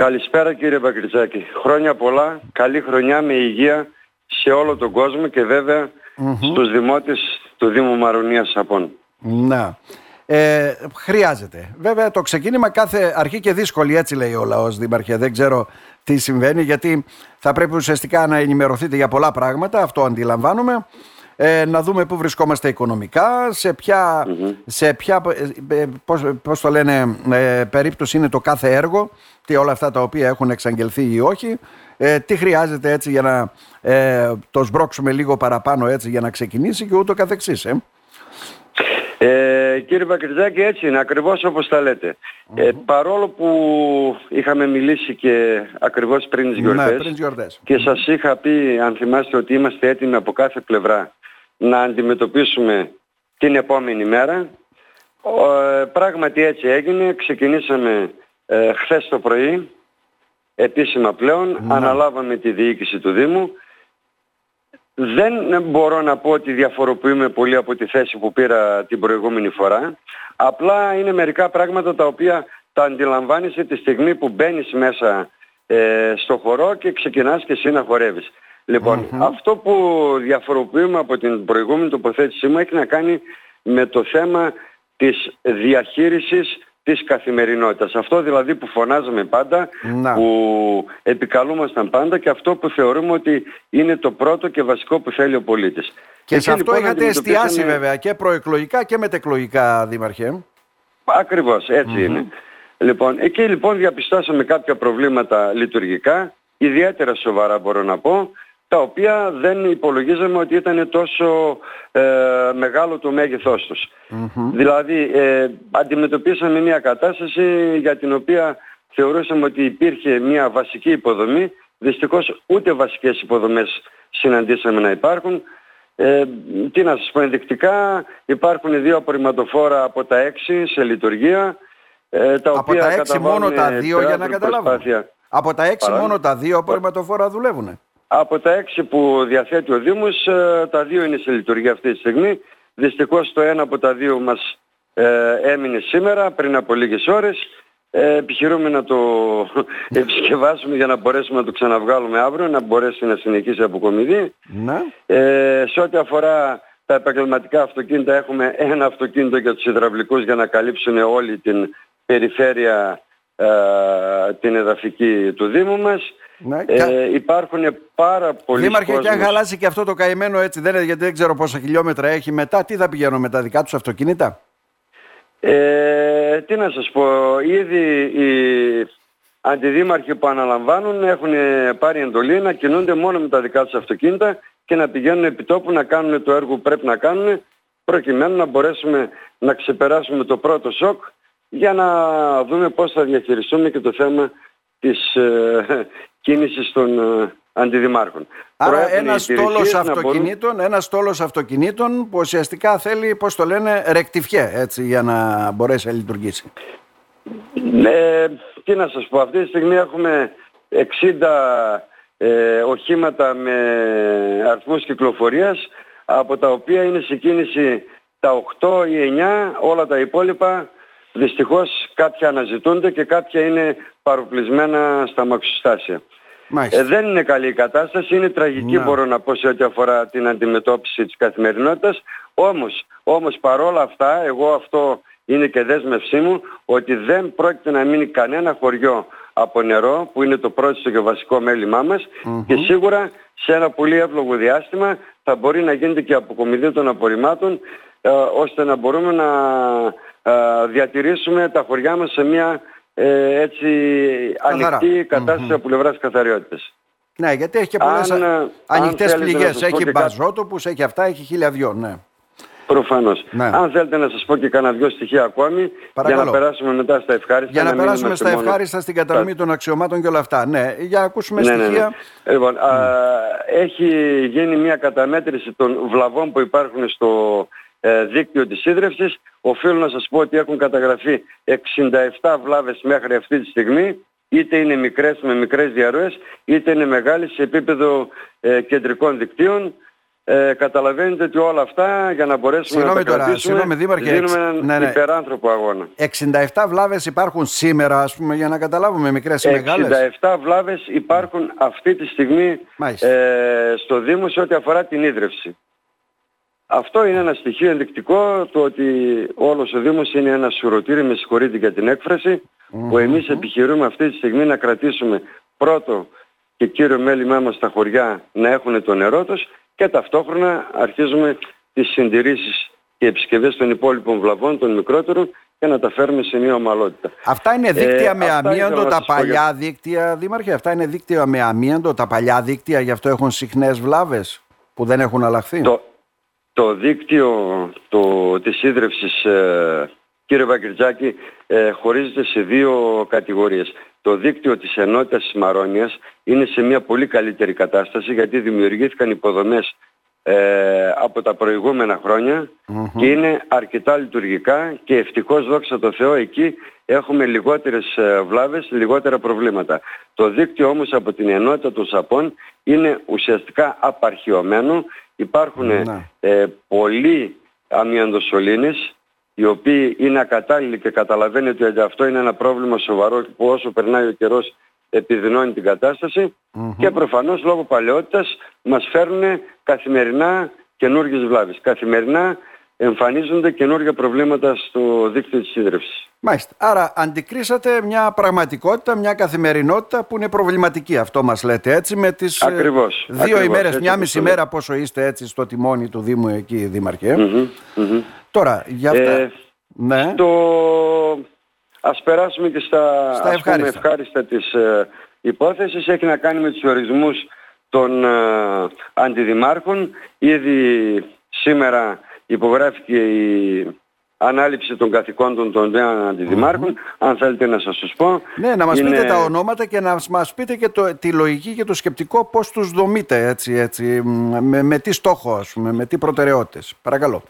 Καλησπέρα κύριε Μπακριτσάκη. Χρόνια πολλά, καλή χρονιά με υγεία σε όλο τον κόσμο και βέβαια mm-hmm. στους δημότες του Δήμου Μαρονίας Σαπών. Να. Ε, χρειάζεται. Βέβαια το ξεκίνημα κάθε αρχή και δύσκολη έτσι λέει ο λαός Δήμαρχε. Δεν ξέρω τι συμβαίνει γιατί θα πρέπει ουσιαστικά να ενημερωθείτε για πολλά πράγματα. Αυτό αντιλαμβάνομαι. Ε, να δούμε πού βρισκόμαστε οικονομικά, σε ποια, σε ποια ε, ε, πώς, πώς το λένε, ε, περίπτωση είναι το κάθε έργο, τι όλα αυτά τα οποία έχουν εξαγγελθεί ή όχι, ε, τι χρειάζεται έτσι για να ε, το σμπρώξουμε λίγο παραπάνω έτσι για να ξεκινήσει και ούτω καθεξής. Ε. Ε, κύριε Πακριτζάκη έτσι είναι ακριβώς όπως τα λέτε. Ε, παρόλο που είχαμε μιλήσει και ακριβώς πριν τις Ναι, γιορτές, και σας είχα πει αν θυμάστε ότι είμαστε έτοιμοι από κάθε πλευρά να αντιμετωπίσουμε την επόμενη μέρα. Ε, πράγματι έτσι έγινε. Ξεκινήσαμε ε, χθες το πρωί, επίσημα πλέον, ναι. αναλάβαμε τη διοίκηση του Δήμου. Δεν μπορώ να πω ότι διαφοροποιούμε πολύ από τη θέση που πήρα την προηγούμενη φορά. Απλά είναι μερικά πράγματα τα οποία τα αντιλαμβάνεσαι τη στιγμή που μπαίνεις μέσα ε, στο χορό και ξεκινάς και εσύ να χορεύεις. λοιπον αυτό που διαφοροποιούμε από την προηγούμενη τοποθέτησή μου έχει να κάνει με το θέμα της διαχείρισης της καθημερινότητας. Αυτό δηλαδή που φωνάζαμε πάντα, που επικαλούμασταν πάντα και αυτό που θεωρούμε ότι είναι το πρώτο και βασικό που θέλει ο πολίτης. Και, σε αυτό λοιπόν, είχατε εστιάσει βέβαια και προεκλογικά και μετεκλογικά, Δήμαρχε. Ακριβώς, είναι. Λοιπόν, εκεί λοιπόν διαπιστώσαμε κάποια προβλήματα λειτουργικά, ιδιαίτερα σοβαρά μπορώ να πω, τα οποία δεν υπολογίζαμε ότι ήταν τόσο ε, μεγάλο το μέγεθός τους. Δηλαδή ε, αντιμετωπίσαμε μια κατάσταση για την οποία θεωρούσαμε ότι υπήρχε μια βασική υποδομή. Δυστυχώς ούτε βασικές υποδομές συναντήσαμε να υπάρχουν. Ε, τι να σας πω ενδεικτικά, υπάρχουν δύο απορριμματοφόρα από τα έξι σε λειτουργία. Ε, τα από τα έξι μόνο τα δύο για να καταλάβουμε. Από τα έξι μόνο τα δύο απορριμματοφόρα δουλεύουν. Από τα έξι που διαθέτει ο Δήμος, ε, τα δύο είναι σε λειτουργία αυτή τη στιγμή. Δυστυχώς το ένα από τα δύο μας ε, έμεινε σήμερα, πριν από λίγες ώρες. Ε, επιχειρούμε να το επισκευάσουμε για να μπορέσουμε να το ξαναβγάλουμε αύριο, να μπορέσει να συνεχίσει αποκομιδή. Ναι. Ε, σε ό,τι αφορά τα επαγγελματικά αυτοκίνητα έχουμε ένα αυτοκίνητο για τους υδραυλικούς για να καλύψουν όλη την περιφέρεια ε, την εδαφική του Δήμου μας. Ναι, ε, υπάρχουν πάρα πολλοί Δήμαρχε, και αν χαλάσει και αυτό το καημένο έτσι, δεν, γιατί δεν ξέρω πόσα χιλιόμετρα έχει μετά, τι θα πηγαίνουν με τα δικά τους αυτοκίνητα; Ε, τι να σας πω, ήδη οι αντιδήμαρχοι που αναλαμβάνουν έχουν πάρει εντολή να κινούνται μόνο με τα δικά τους αυτοκίνητα και να πηγαίνουν επί τόπου να κάνουν το έργο που πρέπει να κάνουν προκειμένου να μπορέσουμε να ξεπεράσουμε το πρώτο σοκ για να δούμε πώς θα διαχειριστούμε και το θέμα της ε, κίνησης των ε, αντιδημάρχων. Άρα ένας στόλος αυτοκινήτων, μπορούν... ένας στόλος αυτοκινήτων που ουσιαστικά θέλει, πώς το λένε, ρεκτιφιέ έτσι για να μπορέσει να λειτουργήσει. Ναι, τι να σας πω, αυτή τη στιγμή έχουμε 60 ε, οχήματα με αριθμούς κυκλοφορίας από τα οποία είναι σε κίνηση τα 8 ή 9, όλα τα υπόλοιπα δυστυχώς κάποια αναζητούνται και κάποια είναι παροπλισμένα στα μαξοστάσια. Ε, δεν είναι καλή η κατάσταση, είναι τραγική να. μπορώ να πω σε ό,τι αφορά την αντιμετώπιση της καθημερινότητας. Όμως, όμως παρόλα αυτά, εγώ αυτό είναι και δέσμευσή μου, ότι δεν πρόκειται να μείνει κανένα χωριό από νερό, που είναι το πρώτο και βασικό μέλημά μας, και σίγουρα σε ένα πολύ εύλογο διάστημα θα μπορεί να γίνεται και αποκομιδή των απορριμμάτων, ε, ώστε να μπορούμε να ε, διατηρήσουμε τα χωριά μας σε μια ε, έτσι ανοιχτή κατάσταση από πλευράς καθαριότητας. Ναι, γιατί έχει και πολλές αν, ε, ανοιχτές πληγές. Έχει μπαζότοπους, έχει αυτά, έχει χίλια δυο, ναι. Προφανώς. Ναι. Αν θέλετε να σας πω και κανένα δυο στοιχεία ακόμη Παρακαλώ. για να περάσουμε μετά στα ευχάριστα. Για να, να περάσουμε στα ευχάριστα στην κατανομή των αξιωμάτων και όλα αυτά. Ναι, για να ακούσουμε ναι, στοιχεία. Ναι, ναι. Λοιπόν, mm. α, έχει γίνει μια καταμέτρηση των βλαβών που υπάρχουν στο ε, δίκτυο της ίδρυυσης. Οφείλω να σας πω ότι έχουν καταγραφεί 67 βλάβες μέχρι αυτή τη στιγμή, είτε είναι μικρές με μικρές διαρροές, είτε είναι μεγάλες σε επίπεδο ε, κεντρικών δικτύων. ε, καταλαβαίνετε ότι όλα αυτά για να μπορέσουμε Συγγνώμη να τα τώρα, κρατήσουμε συγγνώμη, Δήμαρχε, δίνουμε εξ- έναν ναι, ναι. υπεράνθρωπο αγώνα. 67 βλάβες υπάρχουν σήμερα, ας πούμε, για να καταλάβουμε μικρές ή μεγάλες. 67 βλάβες υπάρχουν αυτή τη στιγμή Μάλιστα. ε, στο Δήμο σε ό,τι αφορά την ίδρυυση. Αυτό είναι ένα στοιχείο ενδεικτικό του ότι όλος ο Δήμος είναι ένας σουρωτήρι, με συγχωρείτε για την εκφραση που εμείς επιχειρούμε αυτή τη στιγμή να κρατήσουμε πρώτο και κύριο μέλημά μας στα χωριά να έχουν το νερό τους και ταυτόχρονα αρχίζουμε τις συντηρήσεις και επισκευές των υπόλοιπων βλαβών, των μικρότερων και να τα φέρουμε σε μια ομαλότητα. Αυτά είναι δίκτυα Ε, με αυτά ήθελα αμίαντο, να τα σας πω παλιά δίκτυα, Δήμαρχε; Αυτά είναι δίκτυα με αμίαντο, τα παλιά δίκτυα, γι' αυτό έχουν συχνές βλάβες που δεν έχουν αλλάχθει; Το, το δίκτυο το, της ίδρυυσης, ε, κύριε Βαγκριτζάκη, ε, χωρίζεται σε δύο κατηγορίες. Το δίκτυο της ενότητας της Μαρόνιας είναι σε μια πολύ καλύτερη κατάσταση γιατί δημιουργήθηκαν υποδομές ε, από τα προηγούμενα χρόνια και είναι αρκετά λειτουργικά και ευτυχώς δόξα τω Θεώ εκεί έχουμε λιγότερες ε, βλάβες, λιγότερα προβλήματα. Το δίκτυο όμως από την ενότητα των ΣΑΠών είναι ουσιαστικά απαρχιωμένο. Υπάρχουν Ναι. ε, πολλοί αμυαντοσωλήνες οι οποίοι είναι ακατάλληλοι και καταλαβαίνετε ότι αυτό είναι ένα πρόβλημα σοβαρό που όσο περνάει ο καιρός επιδεινώνει την κατασταση και προφανώς λόγω παλαιότητας μας φέρνουν καθημερινά καινούργιες βλάβες. Καθημερινά εμφανίζονται καινούργια προβλήματα στο δίκτυο της ίδρυυσης. Μάλιστα. Άρα αντικρίσατε μια πραγματικότητα, μια καθημερινότητα που είναι προβληματική. Αυτό μας λέτε έτσι με τις ε, Ακριβώς, δύο ακριβώς, ημέρες, έτσι μια όπως μισή το λέω. μέρα πόσο είστε έτσι στο τιμόνι του Δήμου εκεί Δήμαρχε. Μμμ, μμμ. Τώρα, για αυτά... Ε, ναι. Το... Ας περάσουμε και στα, Στα ας πούμε, ευχάριστα. ευχάριστα της ε, υπόθεσης. Έχει να κάνει με τους ορισμούς των ε, αντιδημάρχων. Ήδη σήμερα υπογράφηκε η ανάληψη των καθηκόντων των νέων αντιδημάρχων. Αν θέλετε να σας τους πω. Ναι, να μας Είναι- πείτε τα ονόματα και να μας πείτε και το, τη λογική και το σκεπτικό πώς τους δομείτε έτσι, έτσι μ, με, με τι στόχο ας πούμε, με τι προτεραιότητες. Παρακαλώ.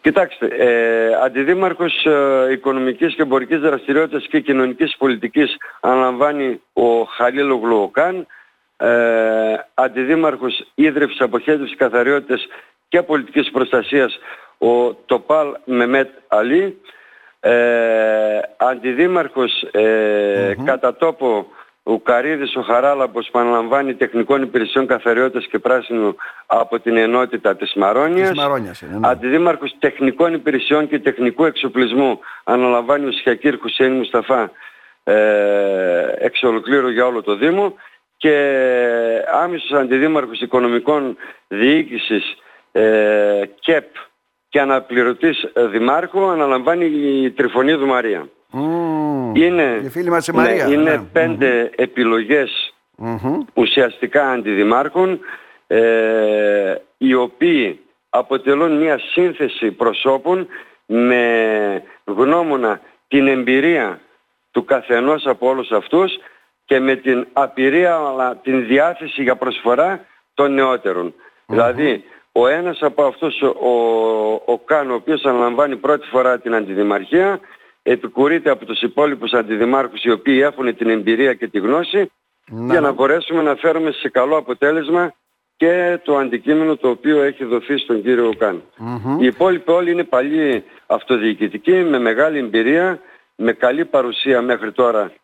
Κοιτάξτε, ε, αντιδήμαρχος ε, οικονομικής και εμπορικής δραστηριότητας και κοινωνικής πολιτικής αναλαμβάνει ο Χαλίλ Γλουοκάν, ε, αντιδήμαρχος ίδρυυσης αποχέτευσης καθαριότητας και πολιτικής προστασίας ο Τοπάλ Μεμέτ Αλή, ε, αντιδήμαρχος ε, κατά τόπο ο Καρίδης ο Χαράλαμπος που αναλαμβάνει τεχνικών υπηρεσιών καθαριότητας και πράσινου από την ενότητα της Μαρόνιας. Της Μαρόνιας είναι, ναι. Αντιδήμαρχος τεχνικών υπηρεσιών και τεχνικού εξοπλισμού αναλαμβάνει ο Σιακύρ Χουσέιν Μουσταφά ε, εξ ολοκλήρου για όλο το Δήμο και άμεσος αντιδήμαρχος οικονομικών διοίκησης ε, ΚΕΠ και αναπληρωτής ε, δημάρχου αναλαμβάνει η Τριφωνίδου Μαρία. Μμμ. Είναι, Η φίλη μας η ναι, Μαρία. είναι ναι. πέντε επιλογές Μμμ. ουσιαστικά αντιδημάρχων ε, οι οποίοι αποτελούν μια σύνθεση προσώπων με γνώμονα την εμπειρία του καθενός από όλους αυτούς και με την απειρία αλλά την διάθεση για προσφορά των νεότερων. Δηλαδή ο ένας από αυτούς ο, ο Καν ο οποίος αναλαμβάνει πρώτη φορά την αντιδημαρχία επικουρείται από τους υπόλοιπους αντιδημάρχους οι οποίοι έχουν την εμπειρία και τη γνώση Να, για να ναι. μπορέσουμε να φέρουμε σε καλό αποτέλεσμα και το αντικείμενο το οποίο έχει δοθεί στον κύριο Καν. Οι υπόλοιποι όλοι είναι παλιοί αυτοδιοικητικοί με μεγάλη εμπειρία, με καλή παρουσία μέχρι τώρα ε,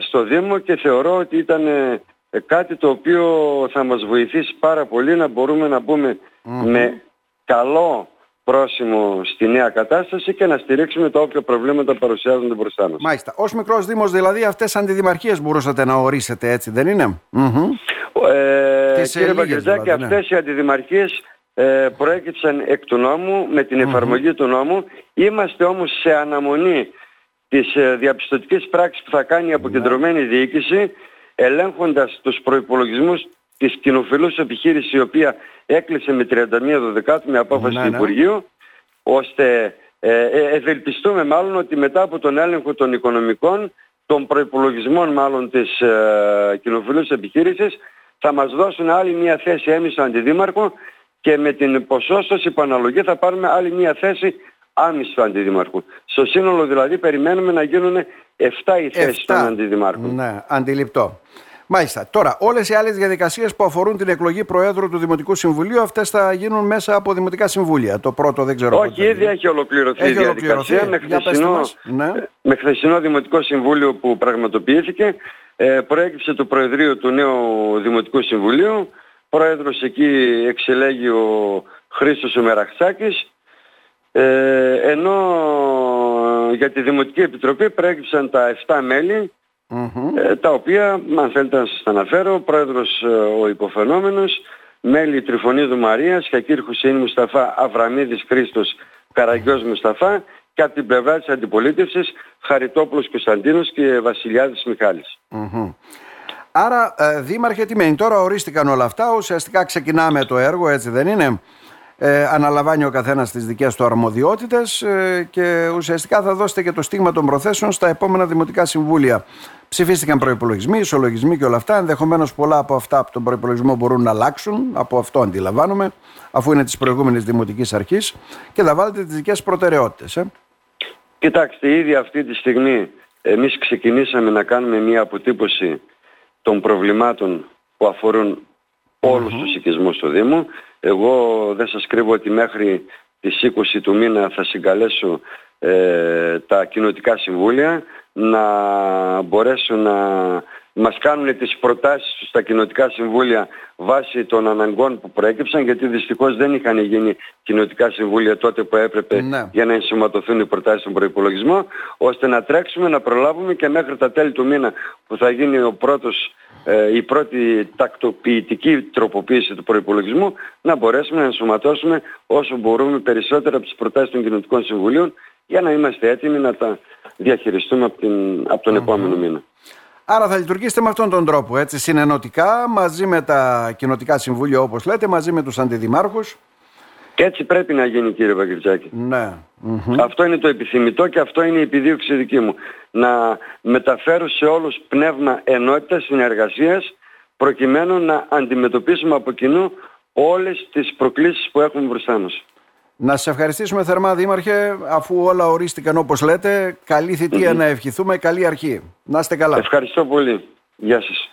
στο Δήμο και θεωρώ ότι ήταν ε, κάτι το οποίο θα μας βοηθήσει πάρα πολύ να μπορούμε να μπουμε με καλό πρόσημο στη νέα κατάσταση και να στηρίξουμε τα όποια προβλήματα παρουσιάζονται μπροστά μας. Μάλιστα. Ως μικρός Δήμος δηλαδή αυτές αντιδημαρχίες μπορούσατε να ορίσετε έτσι δεν είναι; Μμμ. Ε, Τις κύριε λίγες Παγκριτζάκη, δηλαδή, ναι. αυτές οι αντιδημαρχίες ε, προέκυψαν εκ του νόμου με την εφαρμογή του νόμου. Είμαστε όμως σε αναμονή της ε, διαπιστωτικής πράξης που θα κάνει η αποκεντρωμένη Ναι. διοίκηση ελέγχοντας τους προϋπολογισμούς της κοινοφιλούς επιχείρησης η οποία έκλεισε με 31 Δεκάτου με απόφαση Ναι, του ναι. Υπουργείου ώστε ε, ε, ευελπιστούμε μάλλον ότι μετά από τον έλεγχο των οικονομικών των προϋπολογισμών μάλλον της ε, κοινοφιλούς επιχείρησης θα μας δώσουν άλλη μια θέση έμισο αντιδήμαρχο και με την ποσόστοση που αναλογεί θα πάρουμε άλλη μια θέση άμυσου αντιδήμαρχου. Στο σύνολο δηλαδή περιμένουμε να γίνουν 7 οι θέσεις των Εφτά. αντιδημάρχων. Ναι, αντιληπτό. Μάλιστα. Τώρα, όλες οι άλλες διαδικασίες που αφορούν την εκλογή Προέδρου του Δημοτικού Συμβουλίου, αυτές θα γίνουν μέσα από Δημοτικά Συμβούλια. Το πρώτο δεν ξέρω. Όχι, ήδη έχει ολοκληρωθεί η διαδικασία. Με χθεσινό, ναι. με χθεσινό Δημοτικό Συμβούλιο που πραγματοποιήθηκε, ε, προέκυψε το Προεδρείο του νέου Δημοτικού Συμβουλίου. Πρόεδρος εκεί εξελέγει ο Χρήστος Ομεραχτσάκης. Ε, ενώ για τη Δημοτική Επιτροπή προέκυψαν τα 7 μέλη ε, τα οποία, αν θέλετε να σας αναφέρω, ο πρόεδρος ε, ο υποφαινόμενος, μέλη Τριφωνίδου Μαρίας, Χακύρ Χουσέιν Μουσταφά, Αβραμίδης Χρήστος, Καραγκιός Μουσταφά και από την πλευρά της αντιπολίτευσης Χαριτόπουλος Κωνσταντίνος και Βασιλιάδης Άρα, ε, Δήμαρχε, τι μένει; Τώρα ορίστηκαν όλα αυτά. Ουσιαστικά ξεκινάμε το έργο, έτσι δεν είναι; Ε, αναλαμβάνει ο καθένας τις δικές του αρμοδιότητες ε, και ουσιαστικά θα δώσετε και το στίγμα των προθέσεων στα επόμενα δημοτικά συμβούλια. Ψηφίστηκαν προπολογισμοί, ισολογισμοί και όλα αυτά. Ενδεχομένως πολλά από αυτά από τον προπολογισμό μπορούν να αλλάξουν. Από αυτό αντιλαμβάνομαι, αφού είναι της προηγούμενης Δημοτικής Αρχής και θα βάλετε τις δικές προτεραιότητες. Ε. Κοιτάξτε, ήδη αυτή τη στιγμή εμείς ξεκινήσαμε να κάνουμε μια αποτύπωση των προβλημάτων που αφορούν όλους τους οικισμούς του Δήμου. Εγώ δεν σας κρύβω ότι μέχρι τις 20 του μήνα θα συγκαλέσω ε, τα κοινοτικά συμβούλια να μπορέσουν να μας κάνουν τις προτάσεις τους στα κοινοτικά συμβούλια βάσει των αναγκών που προέκυψαν γιατί δυστυχώς δεν είχαν γίνει κοινοτικά συμβούλια τότε που έπρεπε ναι. για να ενσωματωθούν οι προτάσεις στον προϋπολογισμό ώστε να τρέξουμε, να προλάβουμε και μέχρι τα τέλη του μήνα που θα γίνει ο πρώτος ε, η πρώτη τακτοποιητική τροποποίηση του προϋπολογισμού να μπορέσουμε να ενσωματώσουμε όσο μπορούμε περισσότερα από τις προτάσεις των κοινωτικών συμβουλίων για να είμαστε έτοιμοι να τα διαχειριστούμε από, την, από τον επόμενο μήνα. Άρα θα λειτουργήσετε με αυτόν τον τρόπο, έτσι, συνενωτικά, μαζί με τα κοινοτικά συμβούλια όπως λέτε, μαζί με τους αντιδημάρχους. Και έτσι πρέπει να γίνει κύριε Παγκριτσάκη. Ναι. Αυτό είναι το επιθυμητό και αυτό είναι η επιδίωξη δική μου. Να μεταφέρω σε όλους πνεύμα ενότητας, συνεργασίας, προκειμένου να αντιμετωπίσουμε από κοινού όλες τις προκλήσεις που έχουμε μπροστά μας. Να σας ευχαριστήσουμε θερμά Δήμαρχε, αφού όλα ορίστηκαν όπως λέτε. Καλή να ευχηθούμε, καλή αρχή. Να είστε καλά. Ευχαριστώ πολύ. Γεια σας.